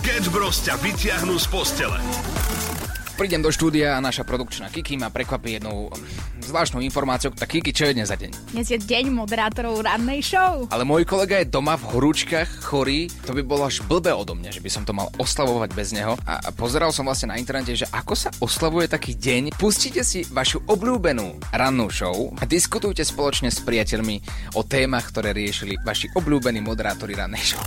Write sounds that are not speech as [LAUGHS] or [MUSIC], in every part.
Sketch Bros ťa vyťahnú z postele. Prídem do štúdia a naša produkčná Kiki ma prekvapí jednou zvláštnou informáciou. Tak Kiki, čo je dnes za deň? Dnes je deň moderátorov rannej show. Ale môj kolega je doma v horúčkach, chorý. To by bolo až blbé odo mňa, že by som to mal oslavovať bez neho. A pozeral som vlastne na internete, že ako sa oslavuje taký deň. Pustite si vašu obľúbenú rannú show a diskutujte spoločne s priateľmi o témach, ktoré riešili vaši obľúbení moderátori rannej show.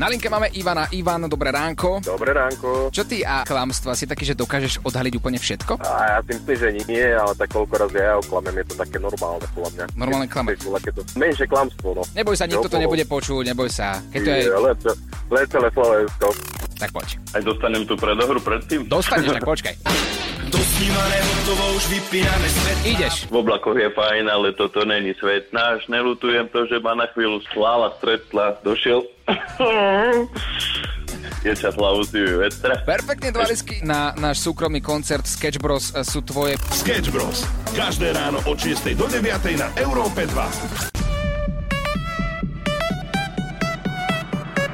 Na linke máme Ivana. Ivan, dobré ránko. Dobré ránko. Čo ty a klamstva? Si taký, že dokážeš odhaliť úplne všetko? A ja si myslím, že nie, ale tak koľko razy ja oklamem, je to také normálne podľa mňa. Normálne to menšie klamstvo, no. Neboj sa, nikto to nebude počuť, neboj sa. Keď to je... Len celé Slovensko. Tak poď. Aj dostanem tú predohru predtým? Dostaneš, tak počkaj. Dosnímané hotovo, už vypíname svet. Ideš. V oblakoch je fajn, ale toto není svet náš. Nelutujem to, že ma na chvíľu sláva stretla. Došiel Dievčat hlavu si vetra. Perfektne dva lisky na náš súkromný koncert Sketch Bros sú tvoje. Sketch Bros. Každé ráno od 6 do 9 na Európe 2.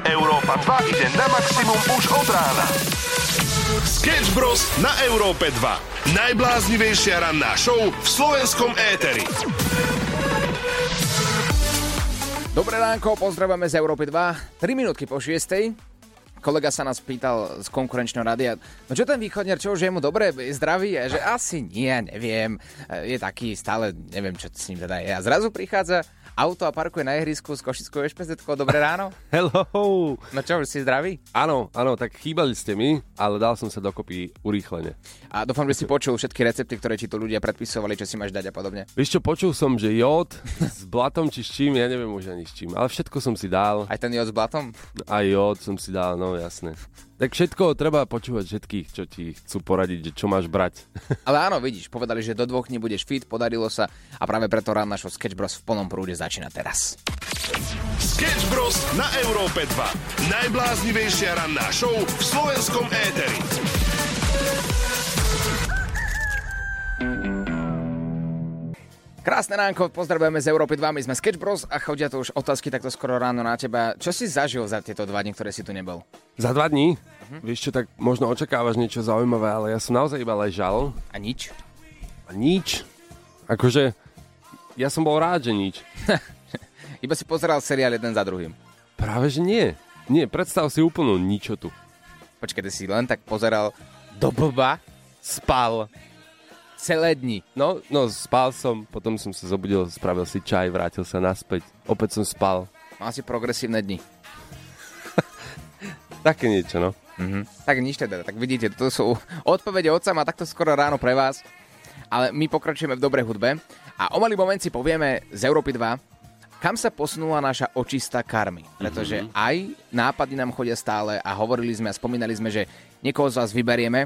Európa 2 ide na maximum už od rána. Sketch Bros. na Európe 2. Najbláznivejšia ranná show v slovenskom éteri. Dobré ránko, pozdravujeme z Európy 2. 3 minútky po 6 kolega sa nás pýtal z konkurenčného rádia, no čo ten východniar, čo už je mu dobre, je zdravý? A že asi nie, neviem. Je taký stále, neviem, čo s ním teda je. A zrazu prichádza auto a parkuje na ihrisku s Košickou špz Dobré ráno. [LAUGHS] Hello. No čo, už si zdravý? Áno, áno, tak chýbali ste mi, ale dal som sa dokopy urýchlene. A dúfam, že si počul všetky recepty, ktoré ti tu ľudia predpisovali, čo si máš dať a podobne. Vieš čo, počul som, že jód s blatom či s čím, ja neviem už ani s čím, ale všetko som si dal. Aj ten jód s blatom? Aj jód som si dal, no jasné. Tak všetko treba počúvať všetkých, čo ti chcú poradiť, že čo máš brať. [LAUGHS] Ale áno, vidíš, povedali, že do dvoch dní budeš fit, podarilo sa a práve preto rád našho Sketch Bros v plnom prúde začína teraz. Sketch Bros. na Európe 2. Najbláznivejšia ranná show v slovenskom éteri. Krásne ránko, pozdravujeme z Európy 2, my sme Sketch Bros a chodia tu už otázky takto skoro ráno na teba. Čo si zažil za tieto dva dní, ktoré si tu nebol? Za dva dní? Uh-huh. Vieš čo, tak možno očakávaš niečo zaujímavé, ale ja som naozaj iba ležal. A nič? A nič? Akože, ja som bol rád, že nič. [LAUGHS] iba si pozeral seriál jeden za druhým. Práve, že nie. Nie, predstav si úplnú ničotu. Počkaj, ty si len tak pozeral do blba, spal, celé dni. No, no, spal som, potom som sa zobudil, spravil si čaj, vrátil sa naspäť, opäť som spal. Mal si progresívne dni. [LAUGHS] Také niečo, no. Mm-hmm. Tak nič teda, tak vidíte, to sú odpovede otca má takto skoro ráno pre vás. Ale my pokračujeme v dobrej hudbe a o malý moment si povieme z Európy 2, kam sa posunula naša očista karmy. Pretože mm-hmm. aj nápady nám chodia stále a hovorili sme a spomínali sme, že niekoho z vás vyberieme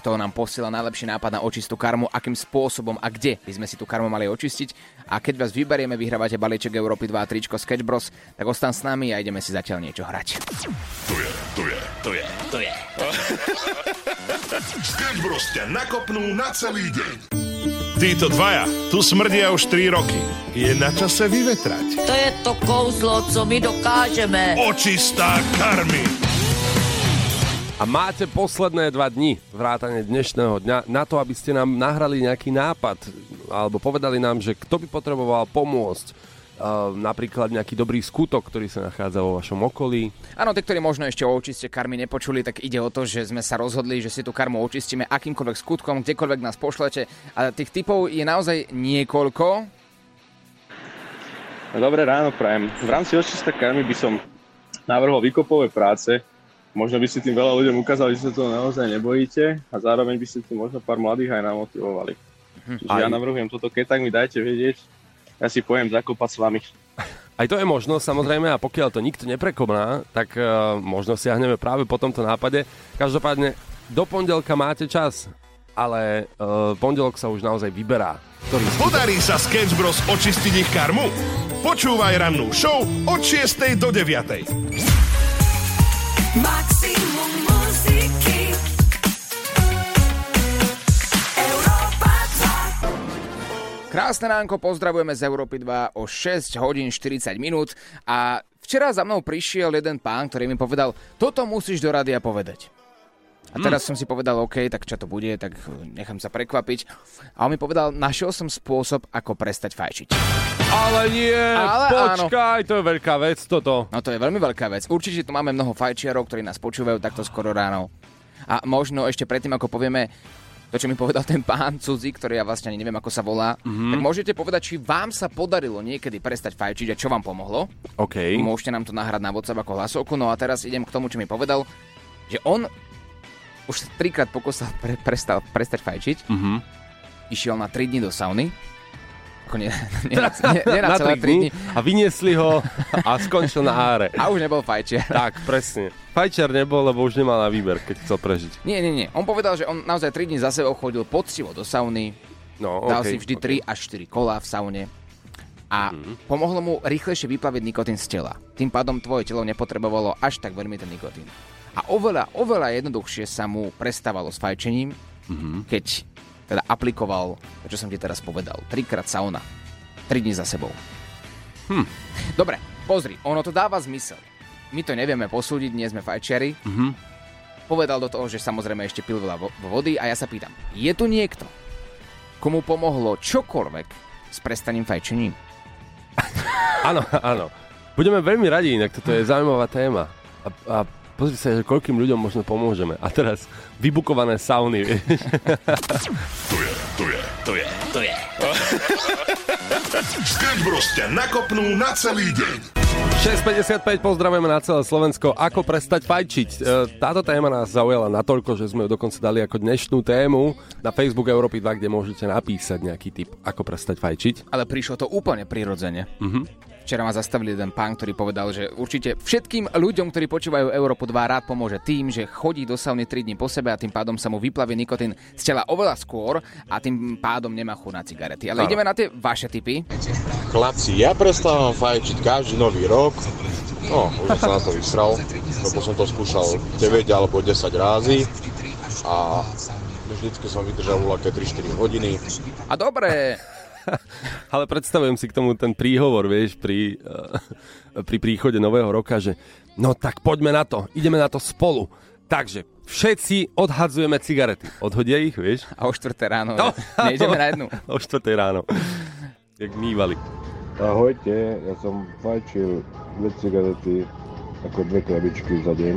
kto nám posiela najlepší nápad na očistú karmu, akým spôsobom a kde by sme si tú karmu mali očistiť. A keď vás vyberieme, vyhrávate balíček Európy 2 a tričko Sketch Bros, tak ostan s nami a ideme si zatiaľ niečo hrať. To je, to je, to je, to je. [LAUGHS] Sketch Bros ťa nakopnú na celý deň. Títo dvaja tu smrdia už 3 roky. Je na čase vyvetrať. To je to kouzlo, co my dokážeme. Očistá karmy. A máte posledné dva dni, vrátane dnešného dňa, na to, aby ste nám nahrali nejaký nápad, alebo povedali nám, že kto by potreboval pomôcť, Uh, napríklad nejaký dobrý skutok, ktorý sa nachádza vo vašom okolí. Áno, tí, ktorí možno ešte o očiste karmy nepočuli, tak ide o to, že sme sa rozhodli, že si tú karmu očistíme akýmkoľvek skutkom, kdekoľvek nás pošlete. A tých typov je naozaj niekoľko. Dobré ráno, prajem. V rámci očista karmy by som navrhol výkopové práce, možno by ste tým veľa ľuďom ukázali, že sa toho naozaj nebojíte a zároveň by ste tým možno pár mladých aj namotivovali. Hm. Čiže aj. ja navrhujem toto, keď tak mi dajte vedieť, ja si pojem zakopať s vami. Aj to je možnosť, samozrejme, a pokiaľ to nikto neprekoná, tak uh, možno siahneme práve po tomto nápade. Každopádne, do pondelka máte čas, ale uh, pondelok sa už naozaj vyberá. Ktorý Podarí sa Sketch Bros očistiť ich karmu? Počúvaj rannú show od 6. do 9. Krásne ránko, pozdravujeme z Európy 2 o 6 hodín 40 minút. A včera za mnou prišiel jeden pán, ktorý mi povedal, toto musíš do rádia povedať. A teraz som si povedal, OK, tak čo to bude, tak nechám sa prekvapiť. A on mi povedal, našiel som spôsob, ako prestať fajčiť. Ale nie, Ale počkaj, to je veľká vec toto. No to je veľmi veľká vec. Určite tu máme mnoho fajčiarov, ktorí nás počúvajú takto skoro ráno. A možno ešte predtým, ako povieme to, čo mi povedal ten pán cudzí, ktorý ja vlastne ani neviem, ako sa volá, mm-hmm. tak môžete povedať, či vám sa podarilo niekedy prestať fajčiť a čo vám pomohlo. OK. Môžete nám to nahrať na WhatsApp ako hlasovku. No a teraz idem k tomu, čo mi povedal, že on už sa trikrát pokusil pre, prestal, prestať fajčiť. Mhm. Išiel na 3 dní do sauny. Ako nie, nie, nie, nie na, na celé 3 tri dní dní. a vyniesli ho a skončil na áre. A už nebol fajčiar. Tak, presne. Fajčiar nebol, lebo už nemal na výber, keď chcel prežiť. Nie, nie, nie. On povedal, že on naozaj 3 dní za sebou chodil poctivo do sauny, No, dal okay, si vždy okay. 3 až 4 kola v saune a pomohlo mu rýchlejšie vyplaviť nikotín z tela. Tým pádom tvoje telo nepotrebovalo až tak veľmi ten nikotín. A oveľa, oveľa jednoduchšie sa mu prestávalo s fajčením, keď teda aplikoval čo som ti teraz povedal. Trikrát sauna. 3 dní za sebou. Hm. Dobre, pozri, ono to dáva zmysel. My to nevieme posúdiť, nie sme fajčiari. Mhm. Povedal do toho, že samozrejme ešte pil veľa vo- vody a ja sa pýtam, je tu niekto, komu pomohlo čokoľvek s prestaním fajčením? Áno, áno. Budeme veľmi radi, inak toto je [LAUGHS] zaujímavá téma. A, a pozri sa, že koľkým ľuďom možno pomôžeme. A teraz vybukované sauny, vieš. To je, to je, to je. Sketch Bros ťa nakopnú na celý deň. 6.55, pozdravujeme na celé Slovensko. Ako prestať fajčiť? E, Táto téma nás zaujala natoľko, že sme ju dokonca dali ako dnešnú tému na Facebook Európy 2, kde môžete napísať nejaký tip, ako prestať fajčiť. Ale prišlo to úplne prirodzene. Mhm. Včera ma zastavili jeden pán, ktorý povedal, že určite všetkým ľuďom, ktorí počúvajú Európu 2, rád pomôže tým, že chodí do sauny 3 dní po sebe a tým pádom sa mu vyplaví nikotín z tela oveľa skôr a tým pádom nemá chuť na cigarety. Ale Áno. ideme na tie vaše tipy. Chlapci, ja prestávam fajčiť každý nový rok. No, už som sa na to vysral, lebo som to skúšal 9 alebo 10 rázy a vždycky som vydržal voľaké 3-4 hodiny. A dobre, [LAUGHS] Ale predstavujem si k tomu ten príhovor, vieš, pri, eh, pri príchode nového roka, že no tak poďme na to, ideme na to spolu. Takže všetci odhadzujeme cigarety. Odhodia ich, vieš? a o 4 ráno No. nejdeme na jednu. [LAUGHS] O 4 ráno. Jak mývali. Ahojte, ja som fajčil dve cigarety ako dve krabičky za deň.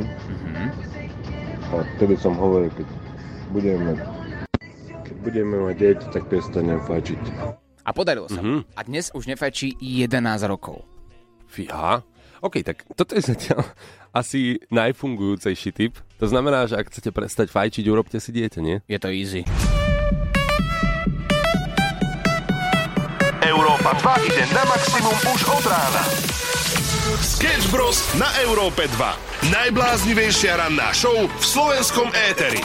A vtedy som hovoril, keď budeme, keď budeme mať dieťa, tak prestanem fajčiť. A podarilo sa. Mhm. A dnes už nefajčí 11 rokov. Fíha. OK, tak toto je zatiaľ [LAUGHS] asi najfungujúcejší tip. To znamená, že ak chcete prestať fajčiť, urobte si dieťa, nie? Je to easy. Európa 2 ide na maximum už od rána. Sketch Bros. na Európe 2. Najbláznivejšia ranná show v slovenskom éteri.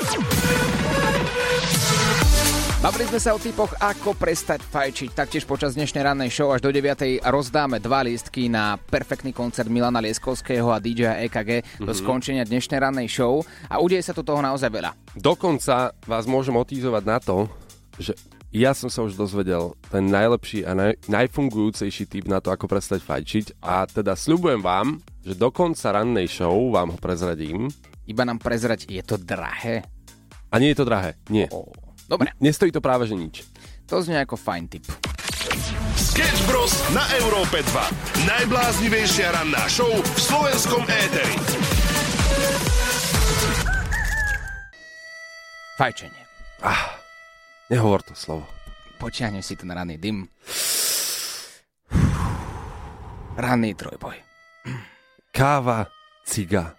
Bavili sme sa o typoch, ako prestať fajčiť. Taktiež počas dnešnej rannej show až do 9. rozdáme dva lístky na perfektný koncert Milana Lieskovského a DJ EKG do skončenia dnešnej rannej show. A udeje sa tu toho naozaj veľa. Dokonca vás môžem otýzovať na to, že ja som sa už dozvedel ten najlepší a naj, najfungujúcejší tip na to, ako prestať fajčiť a teda sľubujem vám, že do konca rannej show vám ho prezradím Iba nám prezrať, je to drahé? a nie je to drahé, nie. Ó, Dobre, Nestojí to práve že nič. to znie ako fajn tip. Sketch Bros. na Európe 2. Najbláznivejšia ranná show v slovenskom éteri. Fajčenie. Nehovor to slovo. Potiahnem si ten ranný dym. Ranný trojboj. Káva, ciga,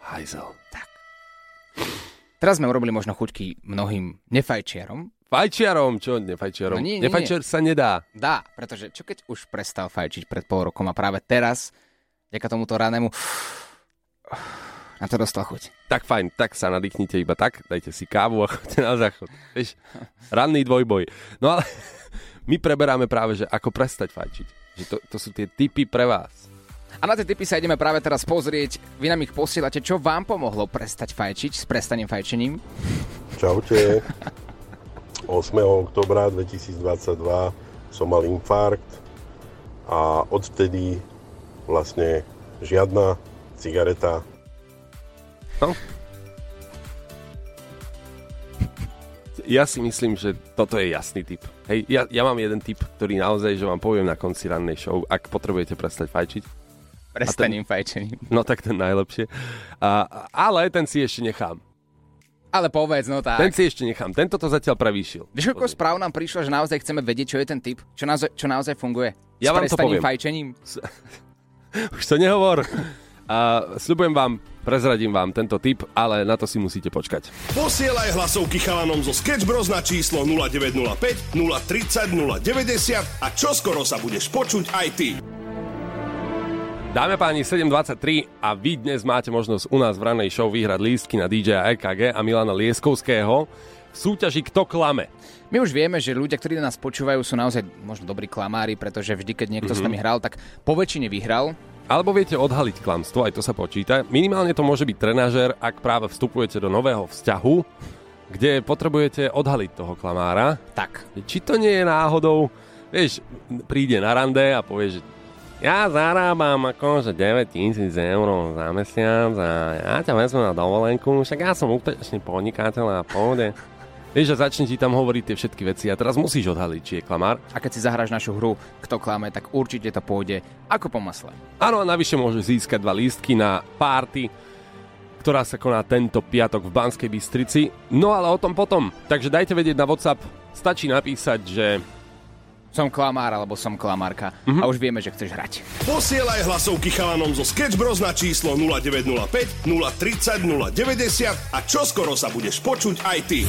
hajzel. Teraz sme urobili možno chuťky mnohým nefajčiarom. Fajčiarom, čo nefajčiarom? No nie, nie, Nefajčiar sa nedá. Dá, pretože čo keď už prestal fajčiť pred pol rokom a práve teraz, vďaka tomuto ranému, na to dostal chuť. Tak fajn, tak sa nadýchnite iba tak, dajte si kávu a [LAUGHS] choďte na záchod. Vieš, ranný dvojboj. No ale [LAUGHS] my preberáme práve, že ako prestať fajčiť. Že to, to sú tie typy pre vás. A na tie typy sa ideme práve teraz pozrieť. Vy nám ich posielate, čo vám pomohlo prestať fajčiť s prestaním fajčením. Čaute. 8. oktobra 2022 som mal infarkt a odvtedy vlastne žiadna cigareta. No. Ja si myslím, že toto je jasný typ. Hej, ja, ja mám jeden typ, ktorý naozaj, že vám poviem na konci rannej show, ak potrebujete prestať fajčiť. Prestaním fajčením. No tak ten najlepšie. A, ale ten si ešte nechám. Ale povedz, no tak. Ten si ešte nechám. Tento to zatiaľ prevýšil. Vieš, koľko správ nám prišlo, že naozaj chceme vedieť, čo je ten typ? Čo naozaj, čo naozaj funguje? Ja S vám to poviem. fajčením? [LAUGHS] Už to nehovor. A sľubujem vám, prezradím vám tento tip, ale na to si musíte počkať. Posielaj hlasovky chalanom zo Sketch Bros na číslo 0905 030 090 a čoskoro sa budeš počuť aj ty. Dáme páni 7.23 a vy dnes máte možnosť u nás v ranej show vyhrať lístky na DJ EKG a Milana Lieskovského v súťaži Kto klame. My už vieme, že ľudia, ktorí nás počúvajú, sú naozaj možno dobrí klamári, pretože vždy, keď niekto mm-hmm. s nami hral, tak po väčšine vyhral. Alebo viete odhaliť klamstvo, aj to sa počíta. Minimálne to môže byť trenažer, ak práve vstupujete do nového vzťahu, kde potrebujete odhaliť toho klamára. Tak. Či to nie je náhodou, vieš, príde na rande a povie, že ja zarábam akože 9 tisíc eur za mesiac a ja ťa vezmem na dovolenku, však ja som úspešný podnikateľ a pôjde. Vieš, a začne ti tam hovoriť tie všetky veci a teraz musíš odhaliť, či je klamár. A keď si zahráš našu hru Kto klame, tak určite to pôjde ako po masle. Áno, a navyše môžeš získať dva lístky na party, ktorá sa koná tento piatok v Banskej Bystrici. No ale o tom potom. Takže dajte vedieť na WhatsApp, stačí napísať, že Som klamár alebo som klamárka mm-hmm. a už vieme, že chceš hrať. Posielaj hlasovky chalanom zo Sketch Bros na číslo 0905 030 090 a čoskoro sa budeš počuť aj ty.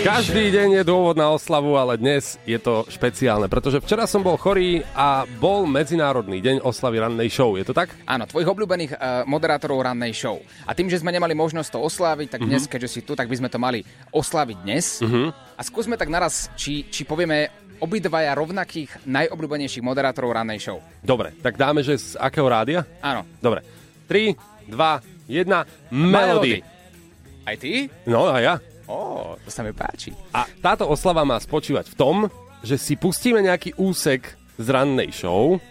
Každý deň je dôvod na oslavu, ale dnes je to špeciálne, pretože včera som bol chorý a bol Medzinárodný deň oslavy rannej show, je to tak? Áno, tvojich obľúbených uh, moderátorov rannej show. A tým, že sme nemali možnosť to osláviť, tak dnes, Mhm. keďže si tu, tak by sme to mali oslaviť dnes. Mhm. A skúsme tak naraz, či, či povieme obidvaja rovnakých najobľúbenejších moderátorov rannej show. Dobre, tak dáme, že z akého rádia? Áno. Dobre. 3, 2, 1, Melody. Aj ty? No a ja. Ó, to sa mi páči. A táto oslava má spočívať v tom, že si pustíme nejaký úsek z rannej show,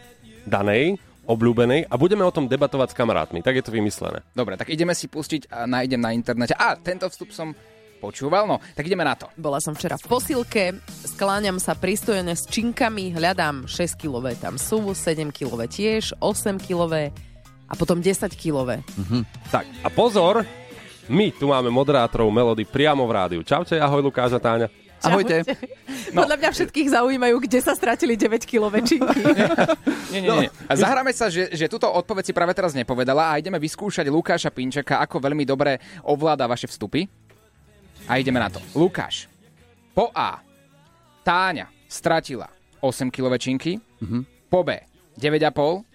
danej, obľúbenej a budeme o tom debatovať s kamarátmi. Tak je to vymyslené. Dobre, tak ideme si pustiť a nájdem na internete. A, tento vstup som počúval, no, tak ideme na to. Bola som včera v posilke, skláňam sa pristojene s činkami, hľadám 6-kilové tam sú, 7-kilové tiež, 8-kilové a potom 10-kilové. Mhm. Tak a pozor, my tu máme moderátorov Melody priamo v rádiu. Čaute, ahoj Lukáš a Táňa. Ahojte. No. Podľa mňa všetkých zaujímajú, kde sa stratili 9-kilové činky. Nie, nie, nie. A zahráme sa, že, že túto odpoveď si práve teraz nepovedala a ideme vyskúšať Lukáša Pinčaka, ako veľmi dobre ovláda vaše vstupy. A ideme na to. Lukáš, po A Táňa stratila 8 kg činky, Mhm. po B 9,5,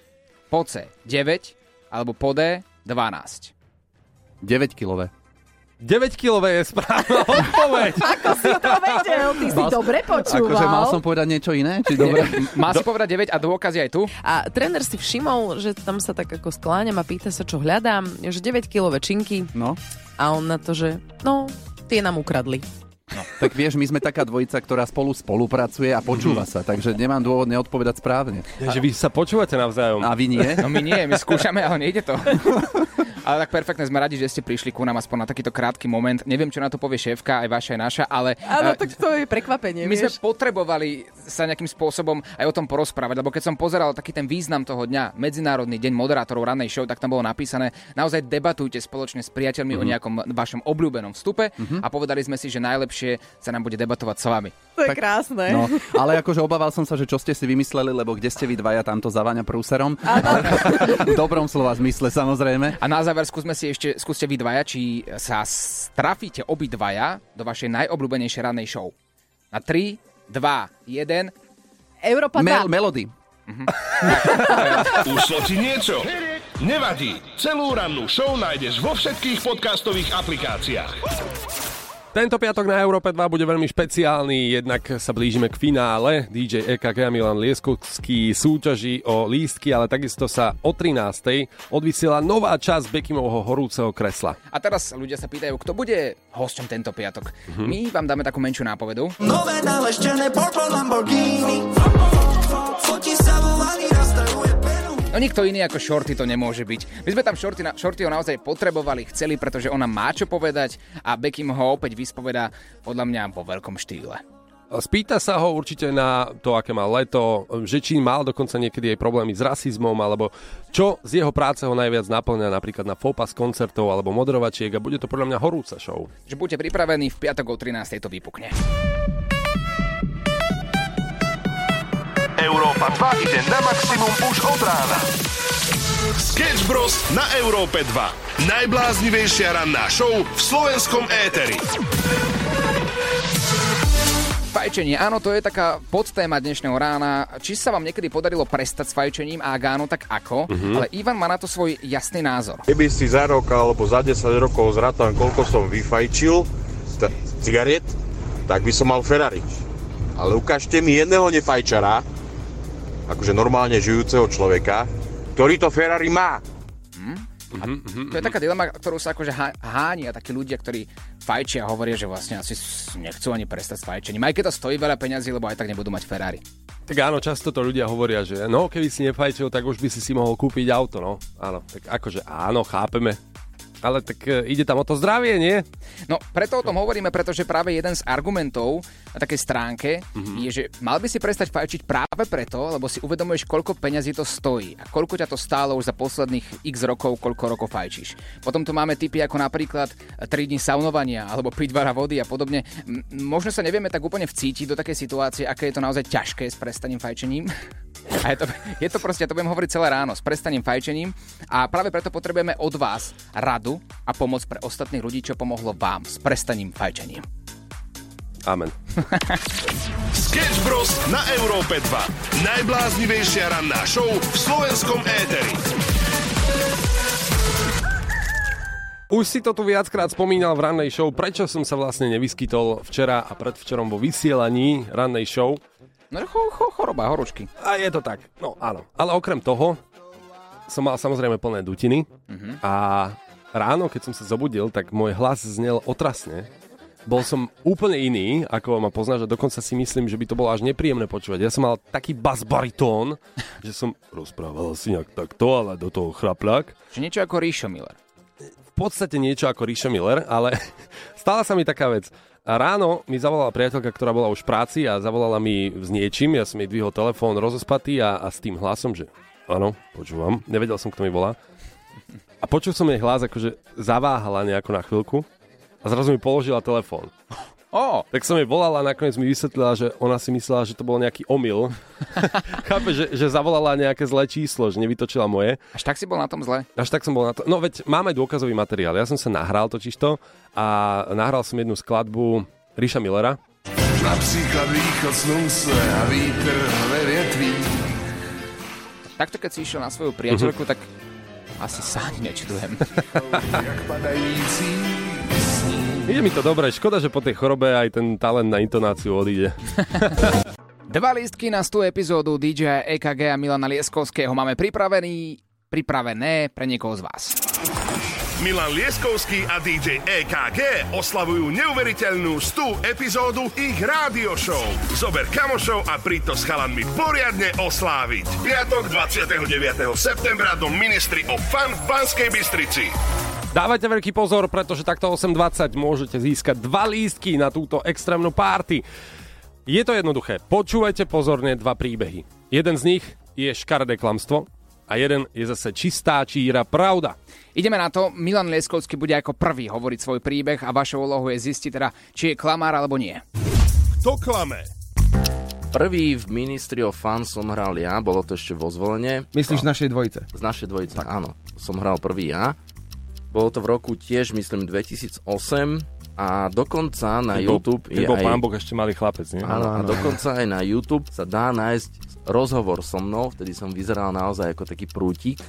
po C 9, alebo po D 12. 9-kilové. 9-kilové je správna [LAUGHS] odpoveď. Ako si to vedel? Ty si Mal- dobre počúval. Akože mal som povedať niečo iné? Či dobre? Má si povedať 9 a dôkazy aj tu? A tréner si všimol, že tam sa tak ako skláňam a pýta sa, čo hľadám, že 9-kilové činky. No. A on na to, že no, tie nám ukradli. Tak vieš, my sme taká dvojica, ktorá spolu spolupracuje a počúva sa, takže nemám dôvod neodpovedať správne. Ja, že vy sa počúvate navzájom. A vy nie? No my nie, my skúšame, ale nejde to. [LAUGHS] Ale tak perfektne, sme radi, že ste prišli ku nám aspoň na takýto krátky moment. Neviem, čo na to povie šéfka, aj vaša, aj naša, ale... Áno, eh, tak to je prekvapenie, My sme vieš. potrebovali sa nejakým spôsobom aj o tom porozprávať, lebo keď som pozeral taký ten význam toho dňa, Medzinárodný deň moderátorov rannej show, tak tam bolo napísané, naozaj debatujte spoločne s priateľmi mm-hmm. o nejakom vašom obľúbenom vstupe mm-hmm. a povedali sme si, že najlepšie sa nám bude debatovať s vami. To je krásne. No, ale akože obával som sa, že čo ste si vymysleli, lebo kde ste vy dvaja, tamto zaváňa prúserom. Ale, v dobrom slova zmysle, samozrejme. A na záver skúsme si ešte, skúste vy dvaja, či sa strafíte obidvaja do vašej najobľúbenejšej rannej show. Na 3, 2, 1. Európa Mel- Melody. [LAUGHS] Ušlo ti niečo? Nevadí. Celú rannú show nájdeš vo všetkých podcastových aplikáciách. Tento piatok na Európe 2 bude veľmi špeciálny, jednak sa blížime k finále. DJ EKG a Milan Lieskovský súťaží o lístky, ale takisto sa o 13. odvysiela nová časť Bekimovho horúceho kresla. A teraz ľudia sa pýtajú, kto bude hosťom tento piatok. Mhm. My vám dáme takú menšiu nápovedu. Nové naleštené Purple Lamborghini Fotí sa vo vani, nastavuje penu No nikto iný ako Shorty to nemôže byť. My sme tam Shorty, na, Shorty ho naozaj potrebovali, chceli, pretože ona má čo povedať a Beckham ho opäť vyspoveda podľa mňa vo veľkom štýle. Spýta sa ho určite na to, aké má leto, že či mal dokonca niekedy aj problémy s rasizmom, alebo čo z jeho práce ho najviac naplňa napríklad na fópas koncertov alebo moderovačiek a bude to podľa mňa horúca show. Že buďte pripravení, v piatok o 13. to vypukne. Európa 2 ide na maximum už od rána. Sketch Bros. na Európe 2. Najbláznivejšia ranná show v slovenskom éteri. Fajčenie, áno, to je taká podtéma dnešného rána. Či sa vám niekedy podarilo prestať s fajčením a ak áno, tak ako? Mhm. Ale Ivan má na to svoj jasný názor. Keby si za rok alebo za 10 rokov zrátal, koľko som vyfajčil t- cigariet, tak by som mal Ferrari. Ale ukážte mi jedného nefajčara, akože normálne žijúceho človeka, ktorý to Ferrari má. A to je taká dilema, ktorú sa akože há- hánia takí ľudia, ktorí fajčia a hovoria, že vlastne asi nechcú ani prestať s fajčením. Aj keď to stojí veľa peňazí, lebo aj tak nebudú mať Ferrari. Tak áno, často to ľudia hovoria, že no, keby si nefajčil, tak už by si si mohol kúpiť auto, no. Áno, tak akože áno, chápeme. Ale tak e, ide tam o to zdravie, nie? No, preto o tom hovoríme, pretože práve jeden z argumentov na takej stránke mm-hmm. je, že mal by si prestať fajčiť práve preto, lebo si uvedomuješ, koľko peňazí to stojí a koľko ťa to stálo už za posledných x rokov, koľko rokov fajčíš. Potom tu máme typy ako napríklad 3 dní saunovania alebo piť veľa vody a podobne. M- možno sa nevieme tak úplne vcítiť do takej situácie, aké je to naozaj ťažké s prestaním fajčením. [LAUGHS] A je to, je to proste, ja to budem hovoriť celé ráno, s prestaním fajčením a práve preto potrebujeme od vás radu a pomoc pre ostatných ľudí, čo pomohlo vám s prestaním fajčením. Amen. [LAUGHS] Sketch Bros. na Európe 2. Najbláznivejšia ranná show v slovenskom éteri. Už si to tu viackrát spomínal v rannej show, prečo som sa vlastne nevyskytol včera a predvčerom vo vysielaní rannej show. No cho, cho, choroba, horúčky. A je to tak, no áno. Ale okrem toho som mal samozrejme plné dutiny Mhm. a ráno, keď som sa zobudil, tak môj hlas znel otrasne. Bol som úplne iný, ako ma poznáš a dokonca si myslím, že by to bolo až nepríjemné počúvať. Ja som mal taký bas baritón, že som rozprával si nejak takto, ale do toho chraplák. Že niečo ako Ríšo Miller. v podstate niečo ako Ríša Miller, ale [LAUGHS] stala sa mi taká vec. A ráno mi zavolala priateľka, ktorá bola už v práci a zavolala mi s niečím. Ja som jej dvihol telefón rozospatý a, a s tým hlasom, že áno, počúvam. Nevedel som, kto mi volá. A počul som jej hlas, akože zaváhala nejako na chvíľku a zrazu mi položila telefón. Oh. Tak som jej volala a nakoniec mi vysvetlila, že ona si myslela, že to bol nejaký omyl. [LAUGHS] Chápe, že, že zavolala nejaké zlé číslo, že nevytočila moje. Až tak si bol na tom zle? Až tak som bol na to. No veď máme dôkazový materiál. Ja som sa nahral totižto a nahral som jednu skladbu Ríša Millera. Například východ slunce a vítr ve větví. Takto keď si išiel na svoju priateľku, tak asi sa ani nečudujem. Jak padající sníh. Ide mi to dobre, škoda, že po tej chorobe aj ten talent na intonáciu odíde. [LAUGHS] Dva lístky na 100 epizódu DJ EKG a Milana Lieskovského máme pripravený, pripravené pre niekoho z vás. Milan Lieskovský a DJ EKG oslavujú neuveriteľnú 100 epizódu ich rádio show. Zober kamošov a príď to s chalanmi poriadne osláviť. Piatok 29. septembra do Ministry of Fun v Banskej Bystrici. Dávajte veľký pozor, pretože takto 8.20 môžete získať dva lístky na túto extrémnu párty. Je to jednoduché. Počúvajte pozorne dva príbehy. Jeden z nich je škaredé klamstvo a jeden je zase čistá číra pravda. Ideme na to, Milan Lieskovský bude ako prvý hovoriť svoj príbeh a vašou úlohou je zistiť teda, či je klamár alebo nie. Kto klame? Prvý v Ministry of Fun som hral ja, bolo to ešte vo zvolenie. Myslíš z našej dvojice? Z našej dvojice, tak. áno. Som hral prvý ja. Bolo to v roku tiež, myslím, 2008 a dokonca na Keď bol- YouTube keď je bol aj... pán Boh ešte malý chlapec, nie? Áno, a dokonca aj na YouTube sa dá nájsť rozhovor so mnou, vtedy som vyzeral naozaj ako taký prútik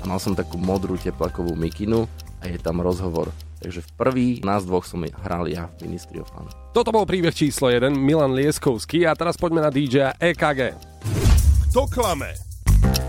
a mal som takú modrú teplakovú mikinu a je tam rozhovor Takže v prvý nás dvoch som hral ja v Ministry of Fun. Toto bol príbeh číslo 1, Milan Lieskovský a teraz poďme na DJ EKG. Kto klame?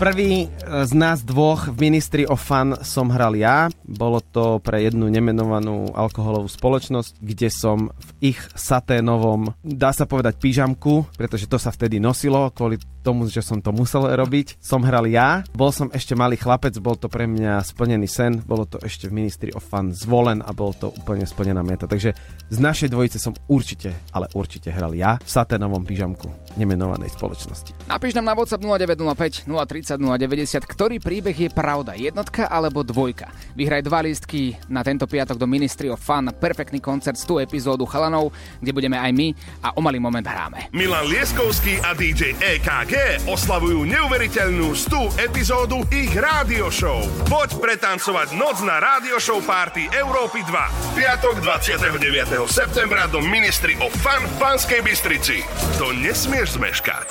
Prvý e, z nás dvoch v Ministry of Fun som hral ja. Bolo to pre jednu nemenovanú alkoholovú spoločnosť, kde som v ich saténovom, dá sa povedať, pyžamku, pretože to sa vtedy nosilo kvôli tomu, že som to musel robiť. Som hral ja, bol som ešte malý chlapec, bol to pre mňa splnený sen, bolo to ešte v Ministry of Fun zvolen a bolo to úplne splnená meta. Takže z našej dvojice som určite, ale určite hral ja v saténovom pyžamku nemenovanej spoločnosti. Napíš nám na WhatsApp 0905 030 090, ktorý príbeh je pravda, jednotka alebo dvojka. Vyhraj dva lístky na tento piatok do Ministry of Fun, perfektný koncert z tú epizódu chalanov, kde budeme aj my a o malý moment hráme. Milan Lieskovský a DJ EKG oslavujú neuveriteľnú 100 epizódu ich rádio show. Poď pretancovať noc na rádio show party Európy 2. Piatok 29. septembra do Ministry of Fun v Banskej Bystrici. To nesmieš zmeškať.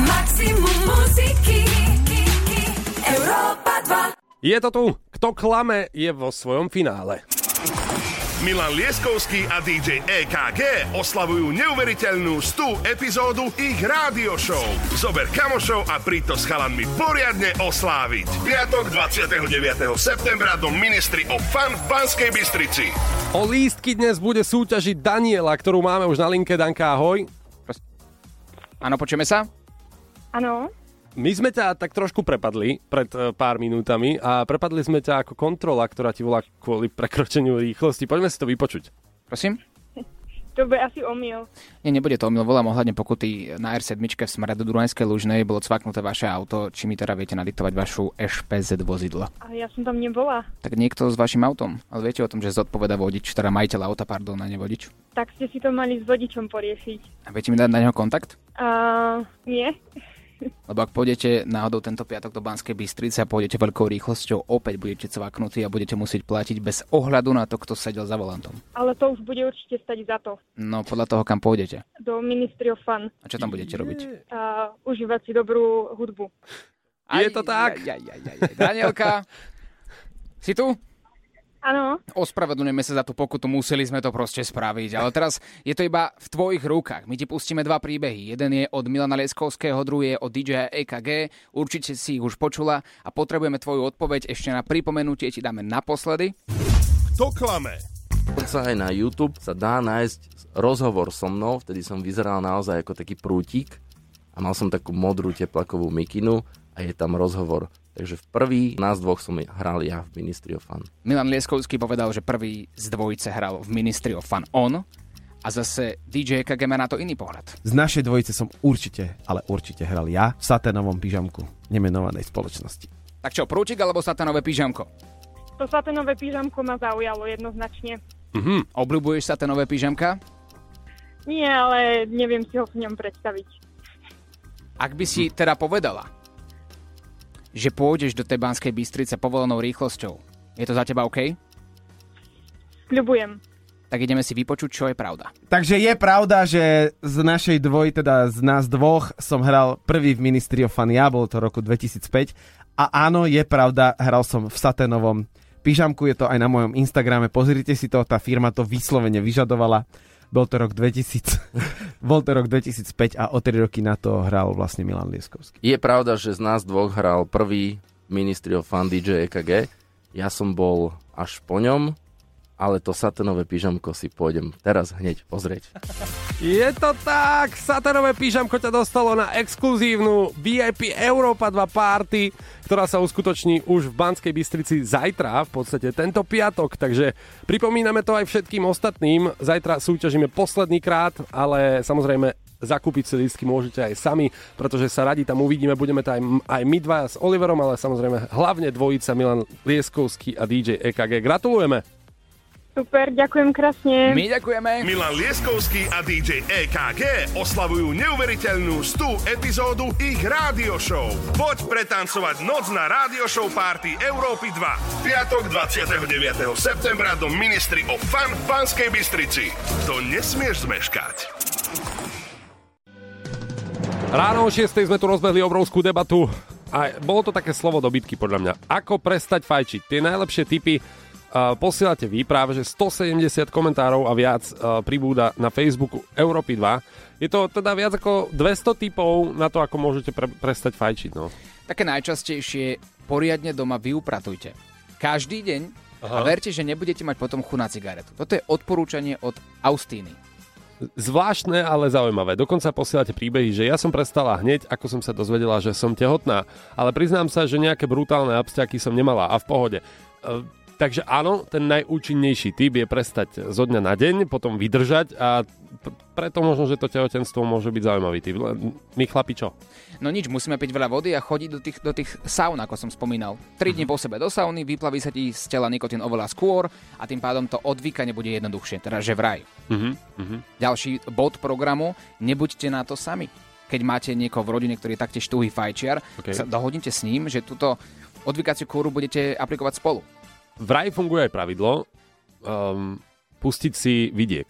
Maximum muziky Európa 2 Je to tu, kto klame je vo svojom finále. Milan Lieskovský a DJ EKG oslavujú neuveriteľnú 100 epizódu ich rádio show. Zober kamošov a príď to s chalanmi poriadne osláviť. Piatok 29. septembra do Ministry of Fun v Banskej Bystrici. O lístky dnes bude súťažiť Daniela, ktorú máme už na linke. Danka, ahoj. Áno, počujeme sa? Áno. My sme ťa tak trošku prepadli pred e, pár minútami a prepadli sme ťa ako kontrola, ktorá ti volá kvôli prekročeniu rýchlosti. Poďme si to vypočuť. Prosím? To bude asi omyl. Nie, nebude to omyl. Volám ohľadne pokuty na R7 v smere do Dunajskej Lužnej. Bolo cvaknuté vaše auto. Či mi teda viete nadiktovať vašu SPZ vozidlo? A ja som tam nebola. Tak niekto s vašim autom. Ale viete o tom, že zodpoveda vodič, teda majiteľ auta, pardon, a nevodič? Tak ste si to mali s vodičom poriešiť. A viete mi dať na neho kontakt? A nie. Lebo ak pôjdete náhodou tento piatok do Banskej Bystrice a pôjdete veľkou rýchlosťou, opäť budete cvaknutí a budete musieť platiť bez ohľadu na to, kto sedel za volantom. Ale to už bude určite stať za to. No podľa toho, kam pôjdete. Do Ministry of Fun. A čo tam budete robiť? A užívať si dobrú hudbu. Je to tak? Aj, aj, aj, aj. Danielka, si tu? Áno. Ospravedlňujeme sa za tú pokutu, museli sme to proste spraviť. Ale teraz je to iba v tvojich rukách. My ti pustíme dva príbehy. Jeden je od Milana Leskovského, druhý je od DJ EKG. Určite si ich už počula a potrebujeme tvoju odpoveď. Ešte na pripomenutie ti dáme naposledy. Kto klame? Dokonca aj na YouTube sa dá nájsť rozhovor so mnou, vtedy som vyzeral naozaj ako taký prútik a mal som takú modrú teplakovú mikinu a je tam rozhovor. Takže v prvý nás dvoch som hral ja v Ministry of Fun. Milan Lieskovský povedal, že prvý z dvojice hral v Ministry of Fun on a zase DJ EKG má na to iný pohľad. Z našej dvojice som určite, ale určite hral ja v saténovom pyžamku nemenovanej spoločnosti. Tak čo, prúčik alebo satanové pyžamko? To saténové pyžamko ma zaujalo jednoznačne. Mhm. Obľúbuješ satanové pyžamka? Nie, ale neviem si ho v ňom predstaviť. Ak by si teda povedala, že pôjdeš do tej Banskej Bystrice povolenou rýchlosťou, je to za teba OK? Sľubujem. Tak ideme si vypočuť, čo je pravda. Takže je pravda, že z našej dvoj, teda z nás dvoch, som hral prvý v Ministry of Fun, ja, bolo to roku 2005. A áno, je pravda, hral som v saténovom pyžamku, je to aj na mojom Instagrame, pozrite si to, tá firma to vyslovene vyžadovala. Bol to rok 2000, [LAUGHS] bol to rok 2005 a o 3 roky na to hral vlastne Milan Lieskovský. Je pravda, že z nás dvoch hral prvý Ministry of Fun DJ EKG. Ja som bol až po ňom, ale to satanové pyžamko si pôjdem teraz hneď pozrieť. Je to tak! Satanové pížamko ťa dostalo na exkluzívnu VIP Európa 2 party, ktorá sa uskutoční už v Banskej Bystrici zajtra, v podstate tento piatok, takže pripomíname to aj všetkým ostatným. Zajtra súťažíme posledný krát, ale samozrejme zakúpiť si lístky môžete aj sami, pretože sa radi tam uvidíme, budeme tam aj, aj my dva s Oliverom, ale samozrejme hlavne dvojica Milan Lieskovský a DJ EKG. Gratulujeme! Super, ďakujem krásne. My ďakujeme. Milan Lieskovský a DJ EKG oslavujú neuveriteľnú 100 epizódu ich rádio show. Poď pretancovať noc na rádio show party Európy 2. Piatok 29. septembra do Ministry of Fun v Banskej Bystrici. To nesmieš zmeškať. Ráno o 6. sme tu rozbehli obrovskú debatu A bolo to také slovo dobytky podľa mňa. Ako prestať fajčiť? Tie najlepšie tipy uh, posielate vy, práve že 170 komentárov a viac uh, pribúda na Facebooku Európy 2. Je to teda viac ako 200 typov na to, ako môžete pre- prestať fajčiť. No. Také najčastejšie poriadne doma vyupratujte. Každý deň Aha. a verte, že nebudete mať potom chu na cigaretu. Toto je odporúčanie od Austíny. Zvláštne, ale zaujímavé. Dokonca posielate príbehy, že ja som prestala hneď, ako som sa dozvedela, že som tehotná. Ale priznám sa, že nejaké brutálne abstiaky som nemala a v pohode. Takže áno, ten najúčinnejší typ je prestať zo dňa na deň, potom vydržať a preto možno, že to tehotenstvo môže byť zaujímavý typ. My chlapi čo? No nič, musíme piť veľa vody a chodiť do tých, do tých saun, ako som spomínal. 3 dní po sebe do sauny, vyplaví sa ti z tela nikotín oveľa skôr a tým pádom to odvykanie bude jednoduchšie, teda že vraj. Uh-huh, uh-huh. Ďalší bod programu, nebuďte na to sami. Keď máte niekoho v rodine, ktorý je taktiež tuhý fajčiar, okay. sa dohodnite s ním, že túto odvykaciu kúru budete aplikovať spolu. Vraj funguje aj pravidlo um, pustiť si vidiek.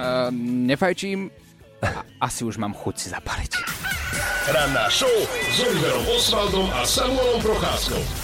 Uh, nefajčím, a asi už mám chuť si zapaliť. Ranná show s Oliverom Osvaldom a Samuelom Procházkou.